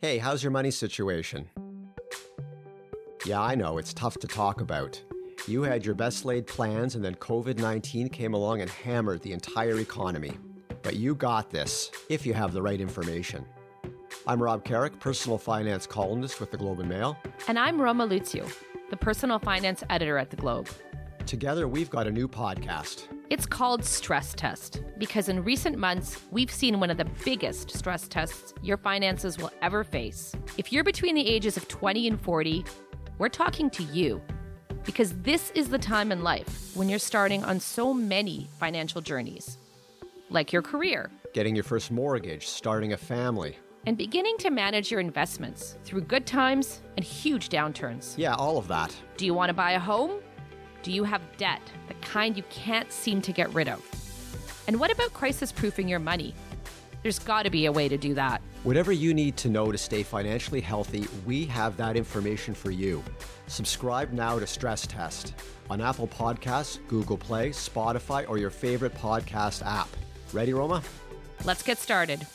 Hey, how's your money situation? Yeah, I know, it's tough to talk about. You had your best laid plans, and then COVID 19 came along and hammered the entire economy. But you got this, if you have the right information. I'm Rob Carrick, personal finance columnist with the Globe and Mail. And I'm Roma Luciw, the personal finance editor at the Globe. Together, we've got a new podcast. It's called Stress Test because in recent months, we've seen one of the biggest stress tests your finances will ever face. If you're between the ages of 20 and 40, we're talking to you because this is the time in life when you're starting on so many financial journeys, like your career, Getting your first mortgage, starting a family. and beginning to manage your investments through good times and huge downturns. Yeah, all of that. Do you want to buy a home? Do you have debt, kind you can't seem to get rid of? And what about crisis proofing your money? There's got to be a way to do that. Whatever you need to know to stay financially healthy, we have that information for you. Subscribe now to Stress Test on Apple Podcasts, Google Play, Spotify, or your favorite podcast app. Ready, Roma? Let's get started.